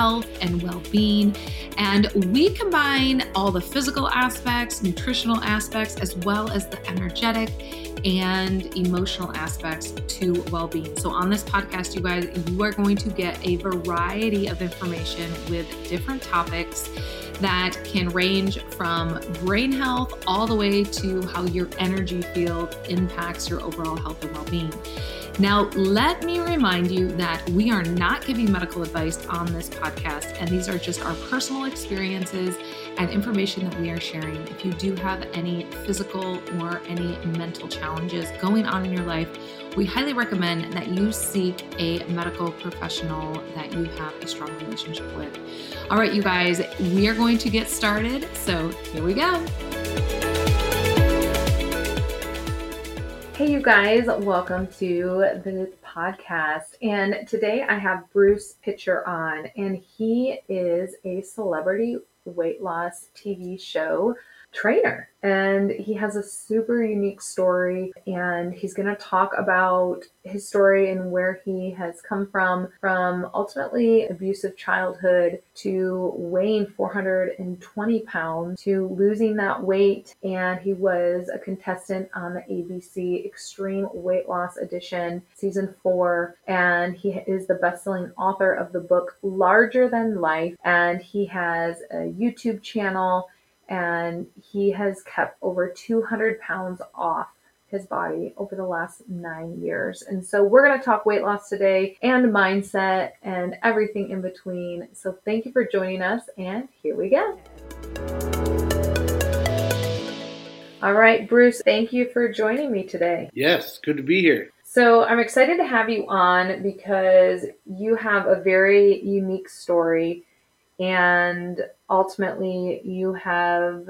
health and well being. And we combine all the physical aspects, nutritional aspects, as well as the energetic and emotional aspects to well being. So, on this podcast, you guys, you are going to get a variety of information with different topics that can range from brain health all the way to how your energy field impacts your overall health and well being. Now, let me remind you that we are not giving medical advice on this podcast, and these are just our personal experiences and information that we are sharing. If you do have any physical or any mental challenges going on in your life, we highly recommend that you seek a medical professional that you have a strong relationship with. All right, you guys, we are going to get started. So here we go. Hey, you guys, welcome to the podcast. And today I have Bruce Pitcher on, and he is a celebrity weight loss TV show trainer and he has a super unique story and he's going to talk about his story and where he has come from from ultimately abusive childhood to weighing 420 pounds to losing that weight and he was a contestant on the ABC Extreme Weight Loss Edition season 4 and he is the best-selling author of the book Larger Than Life and he has a YouTube channel and he has kept over 200 pounds off his body over the last nine years. And so we're going to talk weight loss today and mindset and everything in between. So thank you for joining us, and here we go. All right, Bruce, thank you for joining me today. Yes, good to be here. So I'm excited to have you on because you have a very unique story and ultimately you have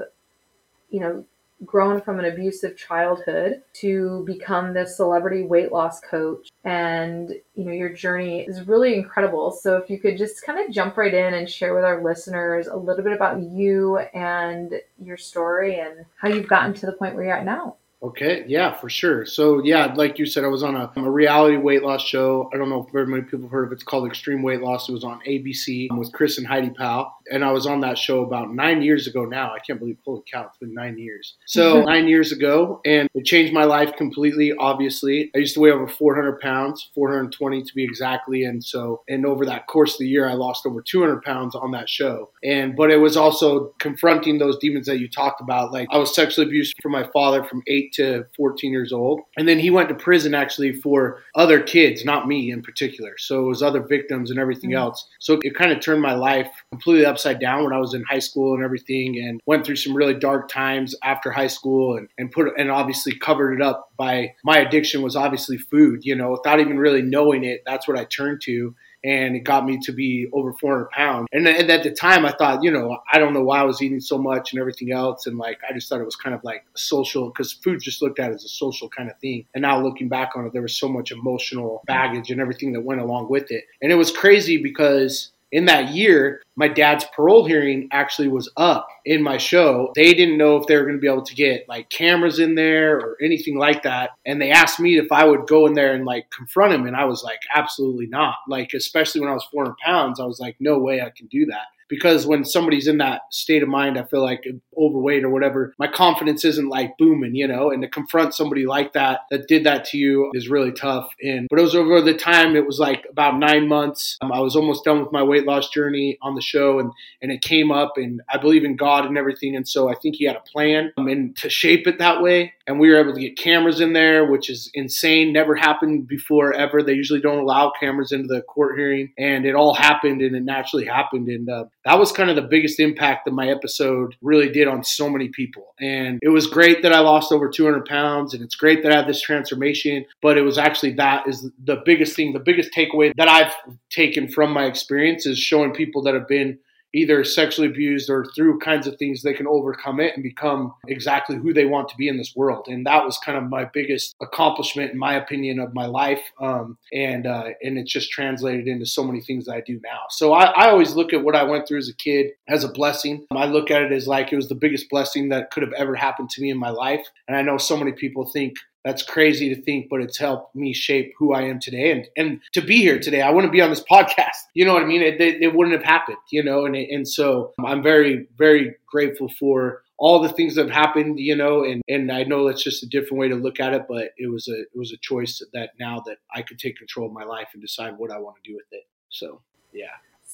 you know grown from an abusive childhood to become this celebrity weight loss coach. And you know your journey is really incredible. So if you could just kind of jump right in and share with our listeners a little bit about you and your story and how you've gotten to the point where you're at now Okay, yeah, for sure. So, yeah, like you said, I was on a, a, reality weight loss show. I don't know if very many people have heard of it. It's called Extreme Weight Loss. It was on ABC with Chris and Heidi Powell. And I was on that show about nine years ago now. I can't believe, holy cow, it's been nine years. So, nine years ago, and it changed my life completely, obviously. I used to weigh over 400 pounds, 420 to be exactly. And so, and over that course of the year, I lost over 200 pounds on that show. And, but it was also confronting those demons that you talked about. Like, I was sexually abused from my father from eight to 14 years old. And then he went to prison actually for other kids, not me in particular. So it was other victims and everything mm-hmm. else. So it kind of turned my life completely upside down when I was in high school and everything and went through some really dark times after high school and, and put and obviously covered it up by my addiction was obviously food, you know, without even really knowing it. That's what I turned to and it got me to be over 400 pounds. And, and, at the time, I thought, you know, I don't know why I was eating so much and everything else. And like, I just thought it was kind of like social because food just looked at as a social kind of thing. And now looking back on it, there was so much emotional baggage and everything that went along with it. And it was crazy because in that year, my dad's parole hearing actually was up in my show. They didn't know if they were going to be able to get like cameras in there or anything like that. And they asked me if I would go in there and like confront him. And I was like, absolutely not. Like, especially when I was 400 pounds, I was like, no way I can do that because when somebody's in that state of mind, I feel like overweight or whatever, my confidence isn't like booming, you know, and to confront somebody like that that did that to you is really tough. And but it was over the time, it was like about nine months. Um, I was almost done with my weight loss journey on the show and, and it came up and I believe in God and everything. And so I think he had a plan um, and to shape it that way. And we were able to get cameras in there, which is insane. Never happened before ever. They usually don't allow cameras into the court hearing. And it all happened and it naturally happened. And uh, that was kind of the biggest impact that my episode really did on so many people. And it was great that I lost over 200 pounds and it's great that I had this transformation, but it was actually that is the biggest thing, the biggest takeaway that I've taken from my experience is showing people that have been either sexually abused or through kinds of things, they can overcome it and become exactly who they want to be in this world. And that was kind of my biggest accomplishment, in my opinion, of my life. Um, and uh, and it's just translated into so many things that I do now. So I, I always look at what I went through as a kid as a blessing. I look at it as like it was the biggest blessing that could have ever happened to me in my life. And I know so many people think that's crazy to think, but it's helped me shape who I am today. And and to be here today, I wouldn't be on this podcast. You know what I mean? It, it, it wouldn't have happened. You know, and and so I'm very very grateful for all the things that have happened. You know, and and I know that's just a different way to look at it, but it was a it was a choice that now that I could take control of my life and decide what I want to do with it. So yeah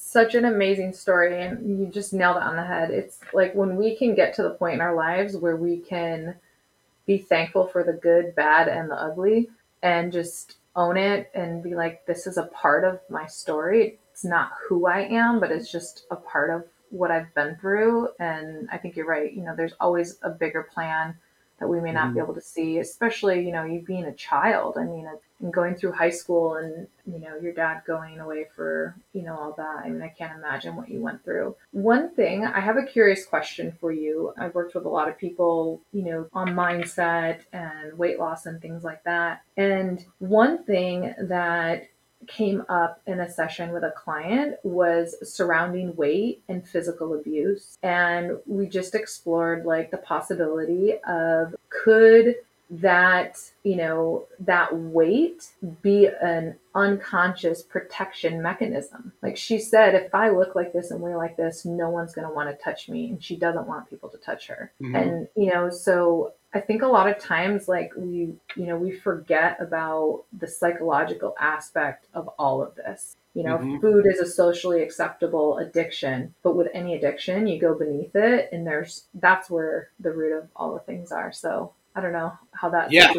such an amazing story and you just nailed it on the head. It's like when we can get to the point in our lives where we can be thankful for the good, bad, and the ugly and just own it and be like, this is a part of my story. It's not who I am, but it's just a part of what I've been through. And I think you're right. You know, there's always a bigger plan that we may not mm-hmm. be able to see, especially, you know, you being a child. I mean, and going through high school and, you know, your dad going away for, you know, all that. I mean, I can't imagine what you went through. One thing, I have a curious question for you. I've worked with a lot of people, you know, on mindset and weight loss and things like that. And one thing that came up in a session with a client was surrounding weight and physical abuse. And we just explored like the possibility of could that you know that weight be an unconscious protection mechanism like she said if i look like this and wear like this no one's going to want to touch me and she doesn't want people to touch her mm-hmm. and you know so i think a lot of times like we you know we forget about the psychological aspect of all of this you know, mm-hmm. food is a socially acceptable addiction, but with any addiction, you go beneath it, and there's that's where the root of all the things are. So I don't know how that. Yeah,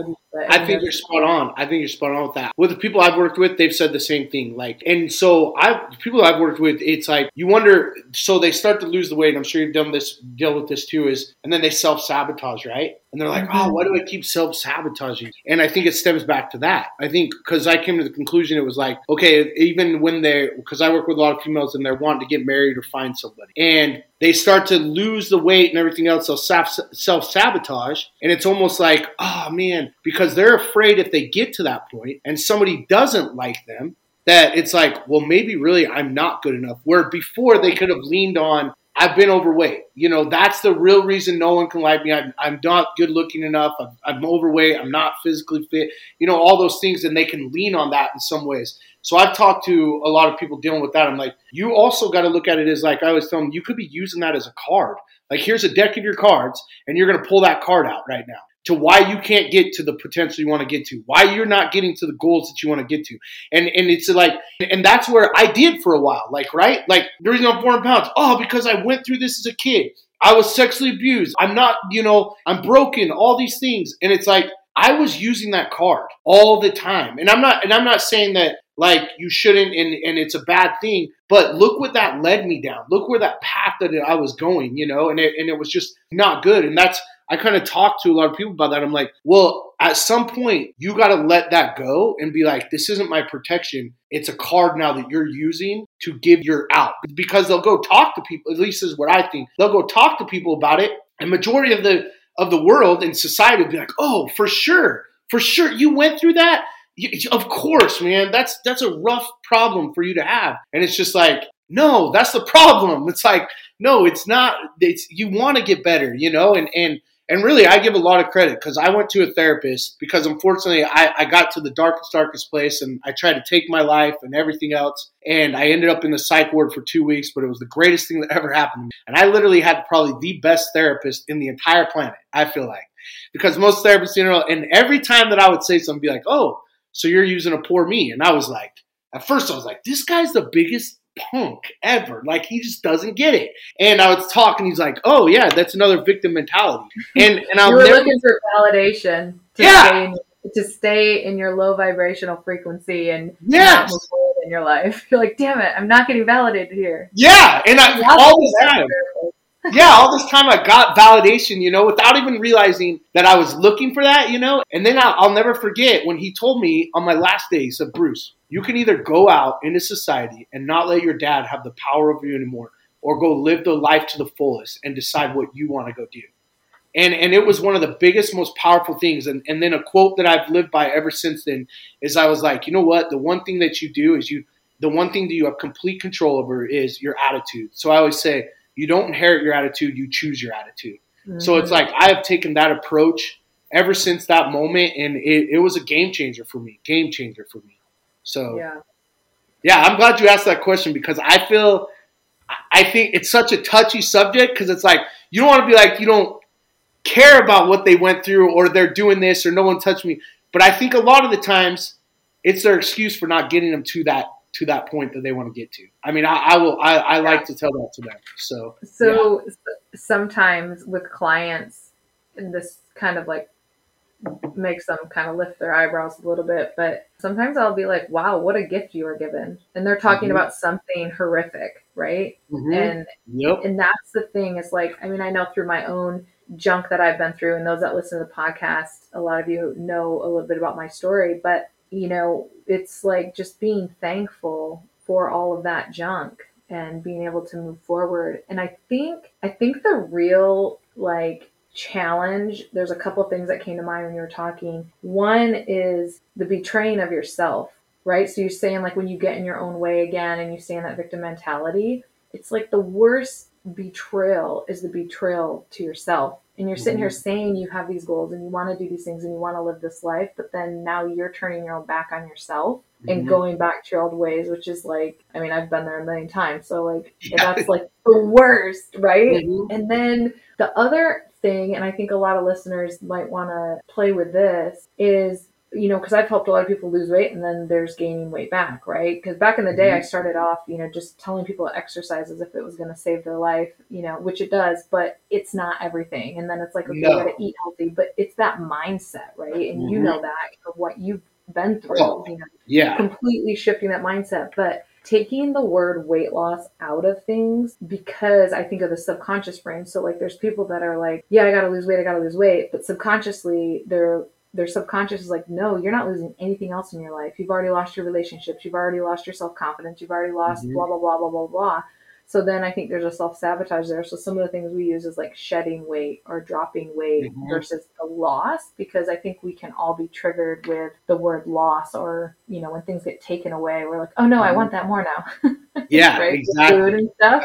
I think you're spot on. I think you're spot on with that. With the people I've worked with, they've said the same thing. Like, and so I, people I've worked with, it's like you wonder. So they start to lose the weight. I'm sure you've done this, deal with this too. Is and then they self sabotage, right? And they're like, mm-hmm. oh, why do I keep self sabotaging? And I think it stems back to that. I think because I came to the conclusion it was like, okay, even when they're, because I work with a lot of females and they're wanting to get married or find somebody. And they start to lose the weight and everything else, they'll self sabotage. And it's almost like, oh man, because they're afraid if they get to that point and somebody doesn't like them, that it's like, well, maybe really I'm not good enough. Where before they could have leaned on, I've been overweight. You know, that's the real reason no one can like me. I'm, I'm not good looking enough. I'm, I'm, overweight. I'm not physically fit. You know, all those things, and they can lean on that in some ways. So I've talked to a lot of people dealing with that. I'm like, you also got to look at it as like I was telling them, you could be using that as a card. Like, here's a deck of your cards, and you're going to pull that card out right now to why you can't get to the potential you want to get to, why you're not getting to the goals that you want to get to. And and it's like and that's where I did for a while. Like, right? Like the reason I'm 400 pounds, oh, because I went through this as a kid. I was sexually abused. I'm not, you know, I'm broken, all these things. And it's like I was using that card all the time. And I'm not and I'm not saying that like you shouldn't and, and it's a bad thing but look what that led me down look where that path that i was going you know and it, and it was just not good and that's I kind of talk to a lot of people about that. I'm like, well, at some point, you got to let that go and be like, this isn't my protection. It's a card now that you're using to give your out because they'll go talk to people. At least is what I think. They'll go talk to people about it. And majority of the of the world and society will be like, oh, for sure, for sure, you went through that. Of course, man. That's that's a rough problem for you to have. And it's just like, no, that's the problem. It's like, no, it's not. It's you want to get better, you know, and and and really, I give a lot of credit because I went to a therapist because unfortunately I, I got to the darkest, darkest place and I tried to take my life and everything else. And I ended up in the psych ward for two weeks, but it was the greatest thing that ever happened to me. And I literally had probably the best therapist in the entire planet, I feel like. Because most therapists, you know, and every time that I would say something, be like, oh, so you're using a poor me. And I was like, at first I was like, this guy's the biggest punk ever. Like he just doesn't get it. And I was talking, he's like, "Oh yeah, that's another victim mentality." And and I'm never... looking for validation. To yeah. Stay in, to stay in your low vibrational frequency and yes. forward in your life. You're like, damn it, I'm not getting validated here. Yeah, and I, all this time. Yeah, all this time I got validation, you know, without even realizing that I was looking for that, you know. And then I'll, I'll never forget when he told me on my last day, he said, Bruce, you can either go out into society and not let your dad have the power over you anymore, or go live the life to the fullest and decide what you want to go do. And and it was one of the biggest, most powerful things. And and then a quote that I've lived by ever since then is I was like, you know what? The one thing that you do is you the one thing that you have complete control over is your attitude. So I always say, you don't inherit your attitude, you choose your attitude. Mm-hmm. So it's like I have taken that approach ever since that moment, and it, it was a game changer for me. Game changer for me. So yeah, yeah, I'm glad you asked that question because I feel I think it's such a touchy subject because it's like you don't want to be like you don't care about what they went through or they're doing this or no one touched me. But I think a lot of the times it's their excuse for not getting them to that to that point that they want to get to. I mean, I, I will. I, I, like to tell that to them. So, so yeah. sometimes with clients, and this kind of like makes them kind of lift their eyebrows a little bit. But sometimes I'll be like, "Wow, what a gift you were given!" And they're talking mm-hmm. about something horrific, right? Mm-hmm. And yep. and that's the thing. Is like, I mean, I know through my own junk that I've been through, and those that listen to the podcast, a lot of you know a little bit about my story, but you know, it's like just being thankful for all of that junk and being able to move forward. And I think I think the real like challenge, there's a couple things that came to mind when you were talking. One is the betraying of yourself, right? So you're saying like when you get in your own way again and you stay in that victim mentality, it's like the worst betrayal is the betrayal to yourself and you're sitting here saying you have these goals and you want to do these things and you want to live this life, but then now you're turning your own back on yourself and mm-hmm. going back to your old ways, which is like, I mean, I've been there a million times. So, like, yeah. that's like the worst, right? Mm-hmm. And then the other thing, and I think a lot of listeners might want to play with this, is you know, because I've helped a lot of people lose weight and then there's gaining weight back, right? Because back in the day, mm-hmm. I started off, you know, just telling people to exercise as if it was going to save their life, you know, which it does, but it's not everything. And then it's like, okay, no. you got to eat healthy, but it's that mindset, right? And mm-hmm. you know that of what you've been through, oh, you know, yeah, completely shifting that mindset. But taking the word weight loss out of things because I think of the subconscious brain. So like there's people that are like, yeah, I got to lose weight, I got to lose weight, but subconsciously they're their subconscious is like, no, you're not losing anything else in your life. You've already lost your relationships. You've already lost your self confidence. You've already lost mm-hmm. blah, blah, blah, blah, blah, blah. So then I think there's a self sabotage there. So some of the things we use is like shedding weight or dropping weight mm-hmm. versus the loss, because I think we can all be triggered with the word loss or, you know, when things get taken away, we're like, oh no, I want that more now. Yeah, right? exactly. Food and stuff.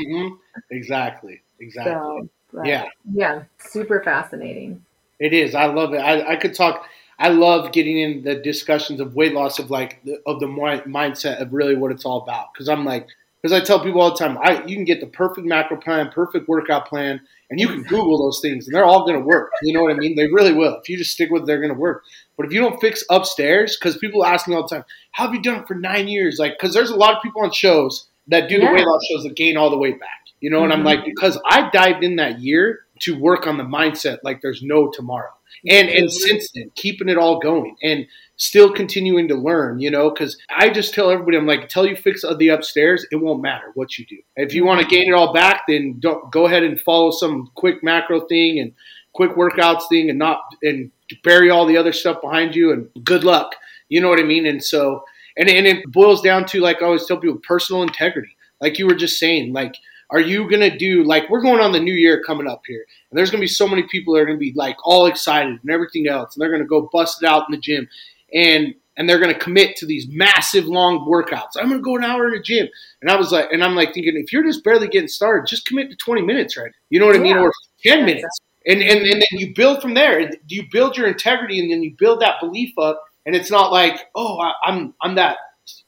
mm-hmm. Exactly. Exactly. So, yeah. Yeah. Super fascinating. It is. I love it. I, I could talk. I love getting in the discussions of weight loss of like the, of the mindset of really what it's all about. Because I'm like, because I tell people all the time, I you can get the perfect macro plan, perfect workout plan, and you can Google those things, and they're all going to work. You know what I mean? They really will. If you just stick with it, they're going to work. But if you don't fix upstairs, because people ask me all the time, how have you done it for nine years? Like, because there's a lot of people on shows that do yeah. the weight loss shows that gain all the weight back. You know, mm-hmm. and I'm like, because I dived in that year to work on the mindset like there's no tomorrow. And and since then, keeping it all going and still continuing to learn, you know, because I just tell everybody, I'm like, until you fix the upstairs, it won't matter what you do. If you want to gain it all back, then don't go ahead and follow some quick macro thing and quick workouts thing and not and bury all the other stuff behind you and good luck. You know what I mean? And so and, and it boils down to like I always tell people personal integrity. Like you were just saying, like are you gonna do like we're going on the new year coming up here, and there's gonna be so many people that are gonna be like all excited and everything else, and they're gonna go bust it out in the gym, and and they're gonna commit to these massive long workouts. I'm gonna go an hour in the gym, and I was like, and I'm like thinking, if you're just barely getting started, just commit to 20 minutes, right? You know what yeah. I mean, or 10 minutes, and and and then you build from there. Do you build your integrity, and then you build that belief up, and it's not like, oh, I, I'm I'm that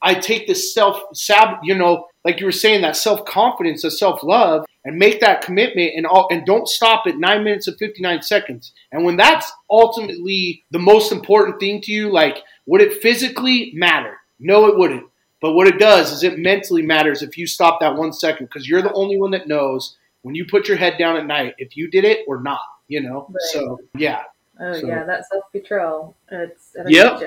I take this self sab, you know, like you were saying, that self confidence, that self love, and make that commitment, and all, and don't stop at nine minutes and fifty nine seconds. And when that's ultimately the most important thing to you, like would it physically matter? No, it wouldn't. But what it does is it mentally matters if you stop that one second because you're the only one that knows when you put your head down at night if you did it or not. You know. Right. So yeah. Oh so. yeah, that self betrayal. It's yep.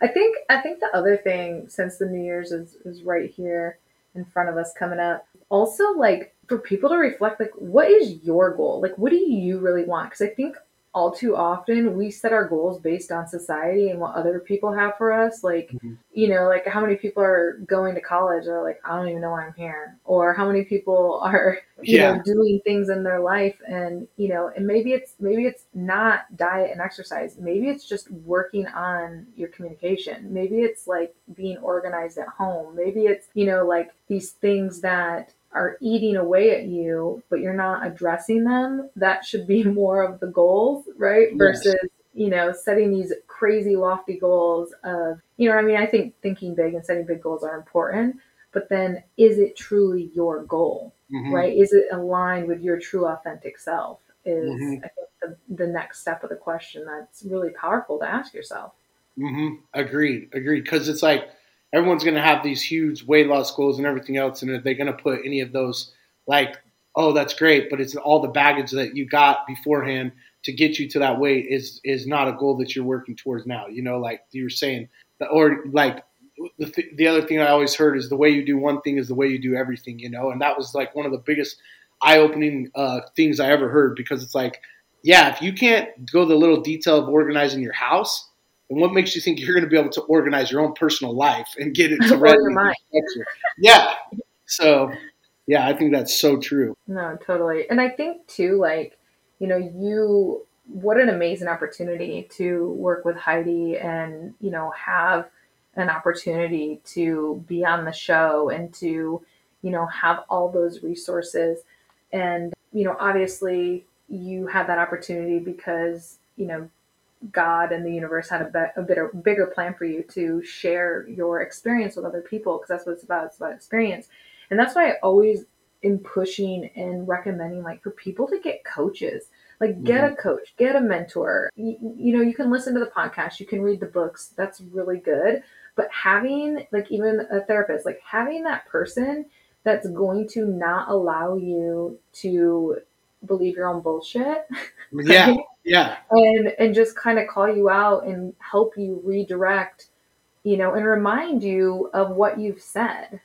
I think I think the other thing since the New Year's is is right here in front of us coming up. Also, like for people to reflect, like what is your goal? Like what do you really want? Because I think all too often we set our goals based on society and what other people have for us like Mhm. you know like how many people are going to college they're like i don't even know why i'm here or how many people are you Yeah. know doing things in their life and you know and maybe it's maybe it's not diet and exercise maybe it's just working on your communication maybe it's like being organized at home maybe it's you know like these things that are eating away at you but you're not addressing them that should be more of the goals right Yes. versus you know setting these crazy lofty goals of you know i mean i think thinking big and setting big goals are important but then is it truly your goal Mhm. right is it aligned with your true authentic self is Mhm. i think the, the next step of the question that's really powerful to ask yourself hmm Agreed. Agreed. Because it's like everyone's going to have these huge weight loss goals and everything else, and are they going to put any of those like, oh, that's great, but it's all the baggage that you got beforehand to get you to that weight is is not a goal that you're working towards now. You know, like you were saying, or like the, th- the other thing I always heard is the way you do one thing is the way you do everything. You know, and that was like one of the biggest eye opening uh, things I ever heard because it's like, yeah, if you can't go the little detail of organizing your house and what makes you think you're going to be able to organize your own personal life and get it to Or resonate your with mind. Yeah. So, yeah, I think that's so true. No, totally. And I think too, like, you know, you, what an amazing opportunity to work with Heidi and, you know, have an opportunity to be on the show and to, you know, have all those resources. And, you know, obviously you had that opportunity because, you know, God and the universe had a, be- a bigger plan for you to share your experience with other people because that's what it's about. It's about experience. And that's why I always am pushing and recommending like for people to get coaches. Like get a mm-hmm. coach, get a mentor. You, you know, you can listen to the podcast, you can read the books. That's really good. But having like even a therapist, like having that person that's going to not allow you to believe your own bullshit Yeah. Yeah. and and just kind of call you out and help you redirect you know and remind you of what you've said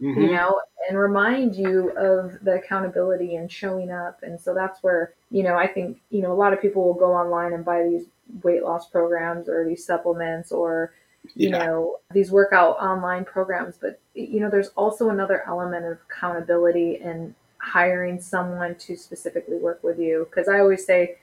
Mhm. you know and remind you of the accountability and showing up and so that's where you know i think you know a lot of people will go online and buy these weight loss programs or these supplements or you Yeah. know these workout online programs but you know there's also another element of accountability and hiring someone to specifically work with you because i always say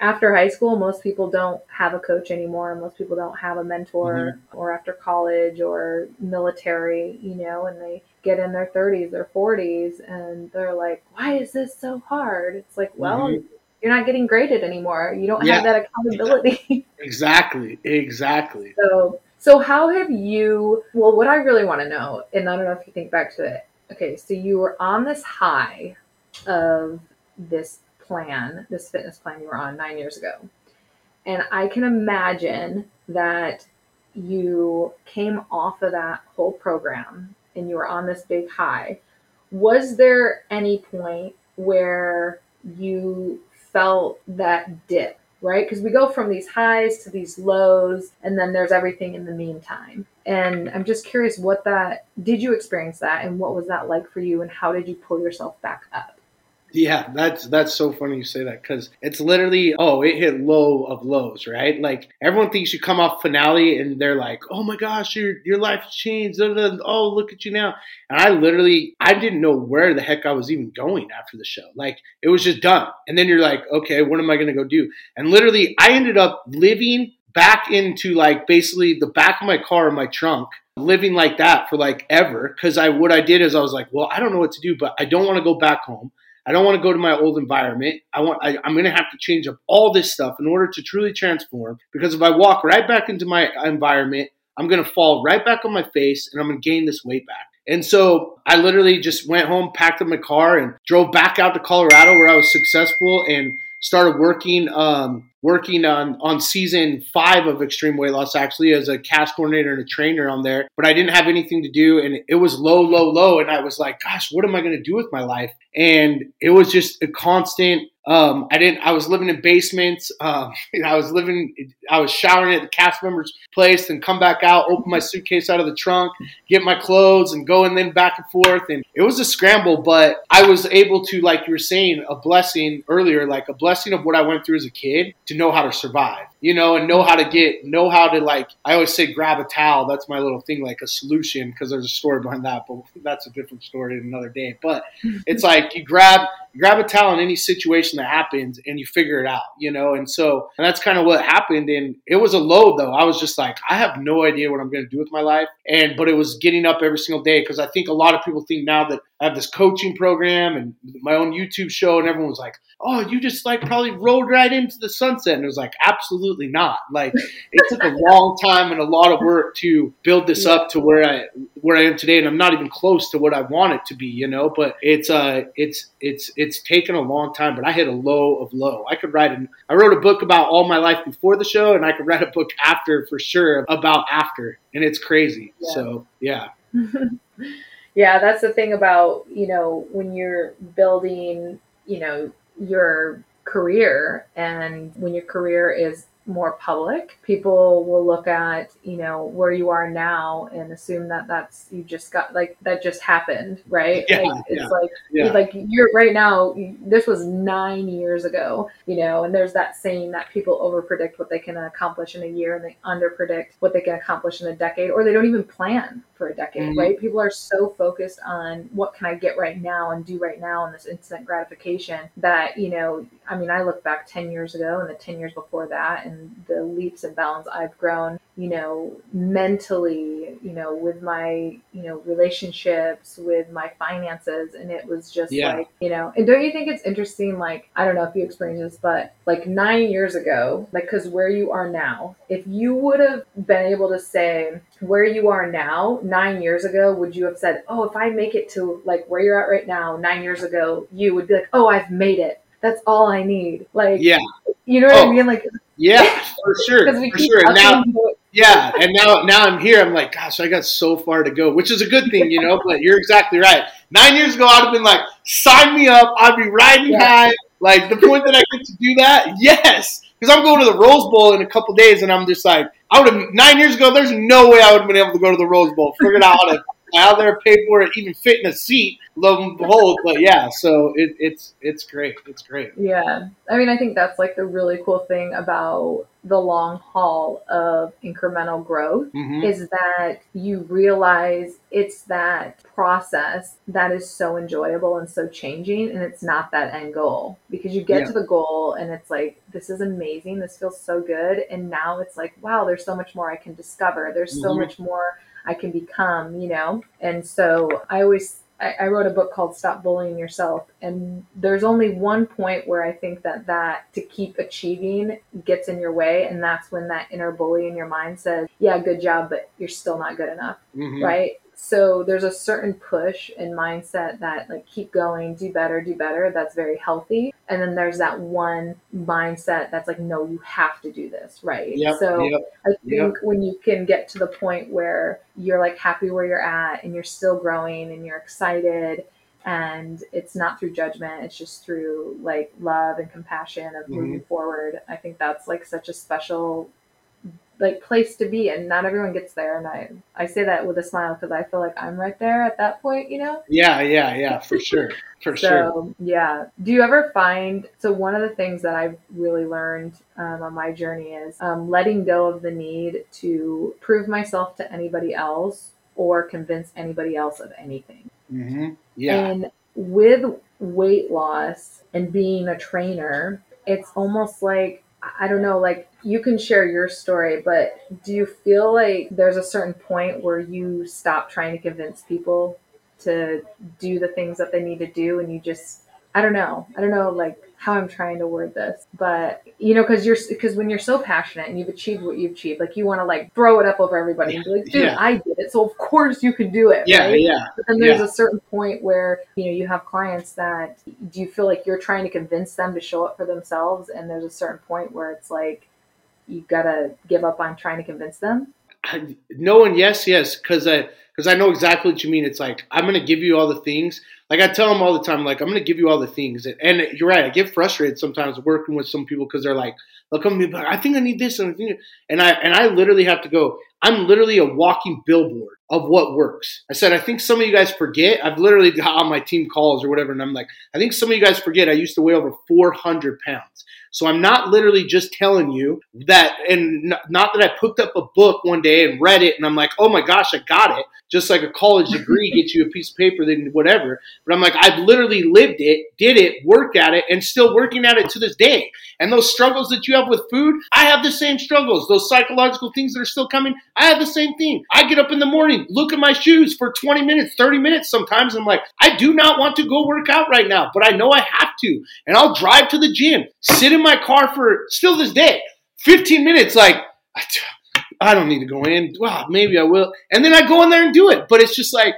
after high school most people don't have a coach anymore most people don't have a mentor or after college or military you know and they get in their 30s or 40s and they're like why is this so hard it's like well Mhm. you're not getting graded anymore you don't Yeah. have that accountability Exactly. Exactly. So, so how have you? Well, what I really want to know, and I don't know if you think back to it. Okay, so you were on this high of this plan, this fitness plan you were on nine years ago, and I can imagine that you came off of that whole program and you were on this big high. Was there any point where you felt that dip? right? Because we go from these highs to these lows, and then there's everything in the meantime. And I'm just curious what that did you experience that, and what was that like for you, and how did you pull yourself back up? Yeah, that's that's so funny you say that because it's literally oh it hit low of lows right? Like everyone thinks you come off finale and they're like oh my gosh your your life changed oh look at you now. And I literally I didn't know where the heck I was even going after the show. Like it was just done. And then you're like okay what am I gonna go do? And literally I ended up living back into like basically the back of my car in my trunk living like that for like ever because I what I did is I was like well I don't know what to do but I don't want to go back home I don't want to go to my old environment. I want. I, I'm going to have to change up all this stuff in order to truly transform. Because if I walk right back into my environment, I'm going to fall right back on my face, and I'm going to gain this weight back. And so I literally just went home, packed up my car, and drove back out to Colorado, where I was successful and started working um, working on on season five of Extreme Weight Loss actually as a cast coordinator and a trainer on there. But I didn't have anything to do, and it was low, low, low, and I was like, gosh, what am I going to do with my life? And it was just a constant Um, I didn't. I was living in basements. Um, I was living. I was showering at the cast member's place, and come back out, open my suitcase out of the trunk, get my clothes, and go and then back and forth. And it was a scramble, but I was able to, like you were saying, a blessing earlier, like a blessing of what I went through as a kid, to know how to survive, you know, and know how to get, know how to like. I always say, grab a towel. That's my little thing, like a solution, because there's a story behind that, but that's a different story another day. But it's like you grab grab a towel in any situation that happens and you figure it out, you know? And so, and that's kind of what happened. And it was a load though. I was just like, I have no idea what I'm going to do with my life. And, but it was getting up every single day because I think a lot of people think now that I have this coaching program and my own YouTube show, and everyone was like, "Oh, you just like probably rode right into the sunset." And it was like, absolutely not. Like it took a long time and a lot of work to build this up to where I where I am today, and I'm not even close to what I want it to be, you know. But it's uh, it's it's it's taken a long time. But I hit a low of low. I could write an I wrote a book about all my life before the show, and I could write a book after for sure about after, and it's crazy. Yeah. So yeah. yeah, that's the thing about, you know, when you're building, you know, your career and when your career is more public, people will look at, you know, where you are now and assume that that's you just got like that just happened, right? Yeah, like, it's yeah, like yeah. like you're right now this was 9 years ago, you know, and there's that saying that people overpredict what they can accomplish in a year and they underpredict what they can accomplish in a decade or they don't even plan for a decade, mm-hmm. right? People are so focused on what can I get right now and do right now and this instant gratification that, you know, I mean, I look back 10 years ago and the 10 years before that and the leaps and bounds I've grown, you know, mentally, you know, with my, you know, relationships, with my finances. And it was just yeah. like, you know, and don't you think it's interesting? Like, I don't know if you experienced this, but like nine years ago, like, cause where you are now, if you would have been able to say where you are now, nine years ago, would you have said, oh, if I make it to like where you're at right now, nine years ago, you would be like, oh, I've made it that's all I need. Like, yeah, you know what oh, I mean? Like, yeah, for sure, for sure. And now, yeah, and now, now I'm here. I'm like, gosh, I got so far to go, which is a good thing, you know. but you're exactly right. Nine years ago, I'd have been like, sign me up. I'd be riding yeah. high. Like the point that I get to do that, yes, because I'm going to the Rose Bowl in a couple days, and I'm just like, I would have nine years ago. There's no way I would have been able to go to the Rose Bowl. Figured out how to out there, pay for it, even fit in a seat. Lo and behold, but yeah, so it, it's it's great. It's great. Yeah, I mean, I think that's like the really cool thing about the long haul of incremental growth mm-hmm. is that you realize it's that process that is so enjoyable and so changing and it's not that end goal because you get yeah. to the goal and it's like this is amazing this feels so good and now it's like wow there's so much more i can discover there's mm-hmm. so much more I can become, you know? And so I always, I, I, wrote a book called Stop Bullying Yourself. And there's only one point where I think that that to keep achieving gets in your way. And that's when that inner bully in your mind says, yeah, good job, but you're still not good enough. Mm-hmm. Right. So there's a certain push and mindset that like keep going, do better, do better. That's very healthy. And then there's that one mindset that's like, no, you have to do this, right? Yep, so yep, I think yep. when you can get to the point where you're like happy where you're at and you're still growing and you're excited and it's not through judgment it's just through like love and compassion of mm-hmm. moving forward i think that's like such a special like place to be and not everyone gets there and i i say that with a smile because i feel like i'm right there at that point you know? Yeah yeah yeah for sure for so, sure. yeah. Do you ever find so one of the things that i've really learned um, on my journey is um, letting go of the need to prove myself to anybody else or convince anybody else of anything. Mm-hmm. yeah. And with weight loss and being a trainer it's almost like I don't know, like you can share your story, but do you feel like there's a certain point where you stop trying to convince people to do the things that they need to do and you just, I don't know, I don't know, like how I'm trying to word this, but you know, because you're because when you're so passionate and you've achieved what you've achieved, like you want to like throw it up over everybody and be like, dude, yeah. I did it, so of course you can do it. Yeah, right? yeah. But then there's yeah. a certain point where you know you have clients that do you feel like you're trying to convince them to show up for themselves, and there's a certain point where it's like you gotta give up on trying to convince them. I, no and yes, yes, because I because I know exactly what you mean. It's like I'm gonna give you all the things. Like I tell them all the time, like I'm gonna give you all the things. And you're right. I get frustrated sometimes working with some people because they're like, they'll come to me, but I think I need this and I think, and I and I literally have to go. I'm literally a walking billboard of what works. I said, I think some of you guys forget. I've literally got on my team calls or whatever, and I'm like, I think some of you guys forget I used to weigh over 400 pounds. So I'm not literally just telling you that, and not that I picked up a book one day and read it and I'm like, oh my gosh, I got it. Just like a college degree gets you a piece of paper, then whatever. But I'm like, I've literally lived it, did it, worked at it, and still working at it to this day. And those struggles that you have with food, I have the same struggles. Those psychological things that are still coming, I have the same thing. I get up in the morning, look at my shoes for 20 minutes, 30 minutes sometimes. I'm like, I do not want to go work out right now, but I know I have to. And I'll drive to the gym, sit in my car for still this day, 15 minutes, like, I don't need to go in. Well, maybe I will. And then I go in there and do it. But it's just like,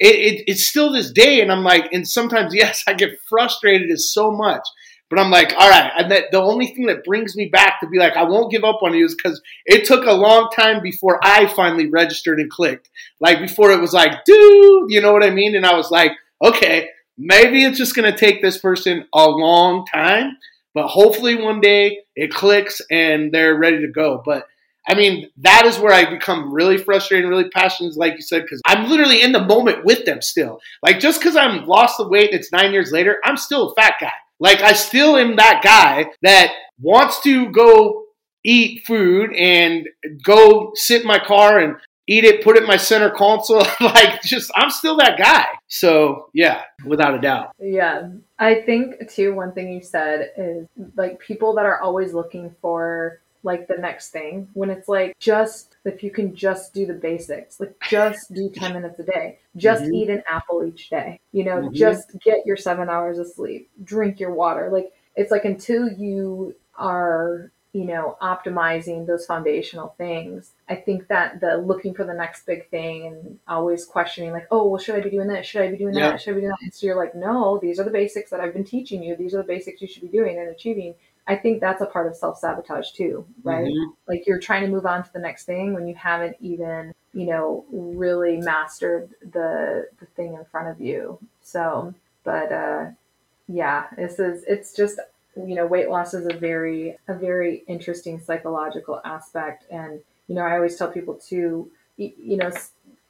it, it, it's still this day. And I'm like, and sometimes, yes, I get frustrated as so much. But I'm like, all right. And that, the only thing that brings me back to be like, I won't give up on you is because it took a long time before I finally registered and clicked. Like before it was like, dude, you know what I mean? And I was like, okay, maybe it's just to take this person a long time, but hopefully one day it clicks and they're ready to go. But I mean, that is where I become really frustrated and really passionate, like you said, because I'm literally in the moment with them still. Like, just because I'm lost the weight it's nine years later, I'm still a fat guy. Like, I still am that guy that wants to go eat food and go sit in my car and eat it, put it in my center console. like, just, I'm still that guy. So, yeah, without a doubt. Yeah. I think, too, one thing you said is like people that are always looking for like the next thing when it's like just if you can just do the basics like just do 10 minutes a day. Just mm-hmm. eat an apple each day you know mm-hmm. just get your seven hours of sleep drink your water. Like it's like until you are you know optimizing those foundational things i think that the looking for the next big thing and always questioning like oh well should i be doing this? Should i be doing that? Should i be doing that? And so you're like no these are the basics that i've been teaching you. These are the basics you should be doing and achieving I think that's a part of self sabotage too, right? Mm-hmm. Like you're trying to move on to the next thing when you haven't even, you know, really mastered the the thing in front of you. So, but uh, yeah, this is it's just you know, weight loss is a very a very interesting psychological aspect, and you know, I always tell people to, you know,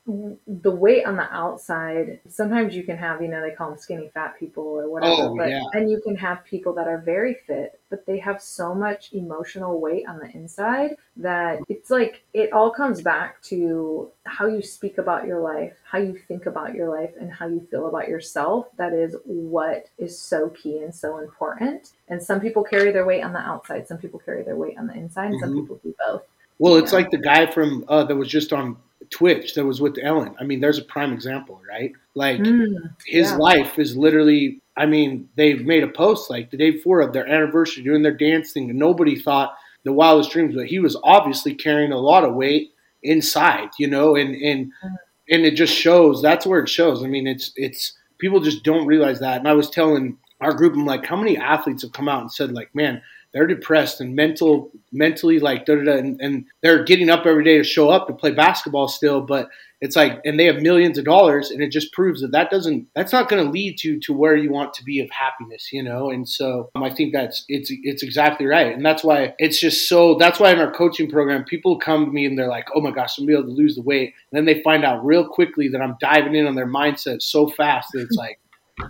the weight on the outside sometimes you can have you know they call them skinny fat people or whatever oh, but yeah. and you can have people that are very fit but they have so much emotional weight on the inside that it's like it all comes back to how you speak about your life how you think about your life and how you feel about yourself that is what is so key and so important and some people carry their weight on the outside some people carry their weight on the inside and mm-hmm. some people do both well, it's yeah. like the guy from uh, that was just on Twitch that was with Ellen. I mean, there's a prime example, right? Like mm, his yeah. life is literally. I mean, they've made a post like the day before of their anniversary doing their dancing, and nobody thought the wildest dreams, but he was obviously carrying a lot of weight inside, you know, and and mm. and it just shows. That's where it shows. I mean, it's it's people just don't realize that. And I was telling our group, I'm like, how many athletes have come out and said like, man, they're depressed and mental mentally like da, da, da, and, and they're getting up every day to show up to play basketball still but it's like and they have millions of dollars and it just proves that that doesn't that's not going to lead to to where you want to be of happiness you know? And so um, i think that's it's it's exactly right. And that's why it's just so that's why in our coaching program people come to me and they're like oh my gosh i'm able to lose the weight. And then they find out real quickly that i'm diving in on their mindset so fast that it's like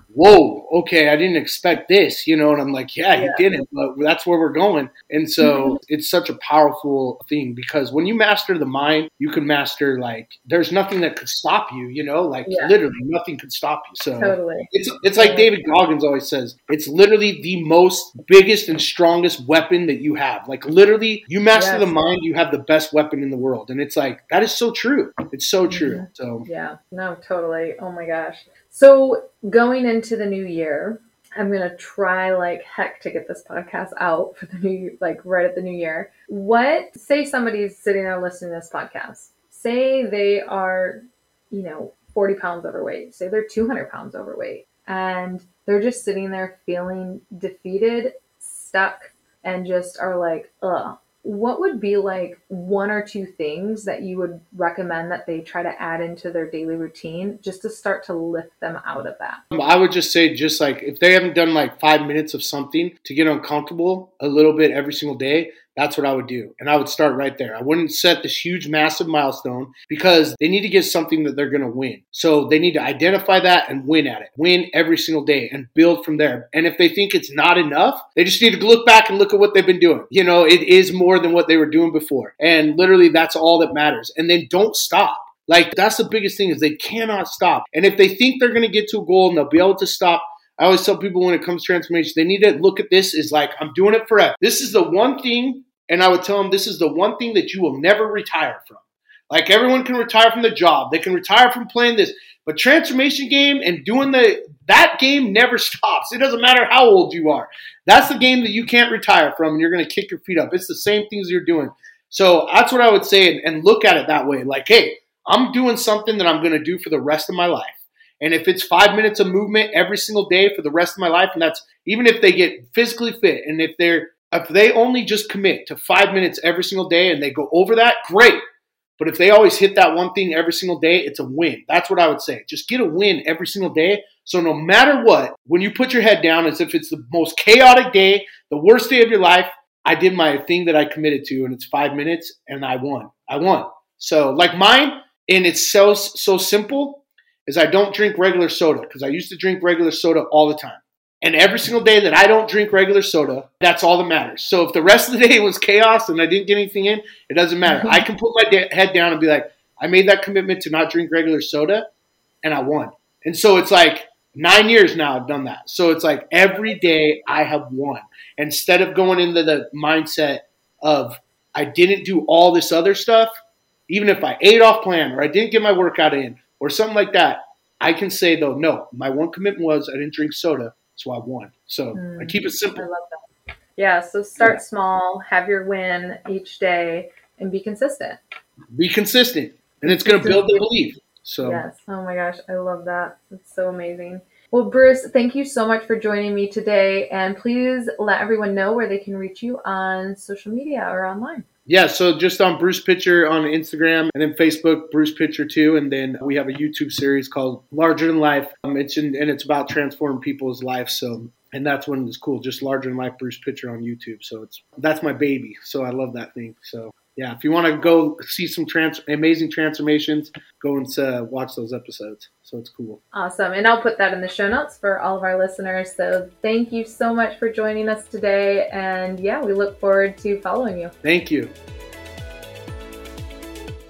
whoa, okay, I didn't expect this, you know, and I'm like, yeah, yeah. you didn't, but that's where we're going. And so mm-hmm. it's such a powerful thing because when you master the mind, you can master like there's nothing that could stop you, you know, like yeah. literally nothing could stop you. So totally. it's it's like David Goggins always says, it's literally the most biggest and strongest weapon that you have. Like literally, you master yes. the mind, you have the best weapon in the world. And it's like that is so true. It's so true. Mm-hmm. So yeah, no, totally. Oh my gosh. So going into the new year, I'm gonna try like heck to get this podcast out for the new like right at the new year. What say somebody's sitting there listening to this podcast? Say they are, you know, 40 pounds overweight. Say they're 200 pounds overweight, and they're just sitting there feeling defeated, stuck, and just are like, ugh, what would be like one or two things that you would recommend that they try to add into their daily routine just to start to lift them out of that? Um, I would just say, just like if they haven't done like five minutes of something to get uncomfortable a little bit every single day, that's what I would do. And I would start right there. I wouldn't set this huge, massive milestone because they need to get something that they're going to win. So they need to identify that and win at it. Win every single day and build from there. And if they think it's not enough, they just need to look back and look at what they've been doing. You know, it is more than what they were doing before. And literally, that's all that matters. And then don't stop. Like that's the biggest thing is they cannot stop. And if they think they're going to get to a goal and they'll be able to stop, I always tell people when it comes to transformation, they need to look at this as like, I'm doing it forever. This is the one thing, and I would tell them this is the one thing that you will never retire from. Like everyone can retire from the job, they can retire from playing this, but transformation game and doing the that game never stops. It doesn't matter how old you are. That's the game that you can't retire from, and you're going to kick your feet up. It's the same things you're doing. So that's what I would say, and, and look at it that way. Like, hey, I'm doing something that I'm going to do for the rest of my life. And if it's five minutes of movement every single day for the rest of my life, and that's even if they get physically fit, and if they're if they only just commit to five minutes every single day and they go over that, great. But if they always hit that one thing every single day, it's a win. That's what I would say. Just get a win every single day. So no matter what, when you put your head down, as if it's the most chaotic day, the worst day of your life, I did my thing that I committed to, and it's five minutes, and I won. I won. So like mine, and it's so so simple is I don't drink regular soda because I used to drink regular soda all the time. And every single day that I don't drink regular soda, that's all that matters. So if the rest of the day was chaos and I didn't get anything in, it doesn't matter. Mm-hmm. I can put my de- head down and be like, I made that commitment to not drink regular soda and I won. And so it's like nine years now I've done that. So it's like every day I have won. Instead of going into the mindset of I didn't do all this other stuff, even if I ate off plan or I didn't get my workout in or something like that, I can say though, no, my one commitment was I didn't drink soda, so I won. So mm, I keep it simple. I love that. Yeah, so start yeah. small, have your win each day, and be consistent. Be consistent, and it's going to build the belief. So yes, oh my gosh, I love that. It's so amazing. Well, Bruce, thank you so much for joining me today, and please let everyone know where they can reach you on social media or online. Yeah, so just on Bruce Pitcher on Instagram and then Facebook, Bruce Pitcher too, and then we have a YouTube series called Larger Than Life. Um, it's in, and it's about transforming people's lives. So and that's when it's cool. Just Larger Than Life Bruce Pitcher on YouTube. So it's that's my baby. So I love that thing. So yeah, if you want to go see some trans- amazing transformations, go and uh, watch those episodes. So it's cool. Awesome. And I'll put that in the show notes for all of our listeners. So thank you so much for joining us today. And yeah, we look forward to following you. Thank you.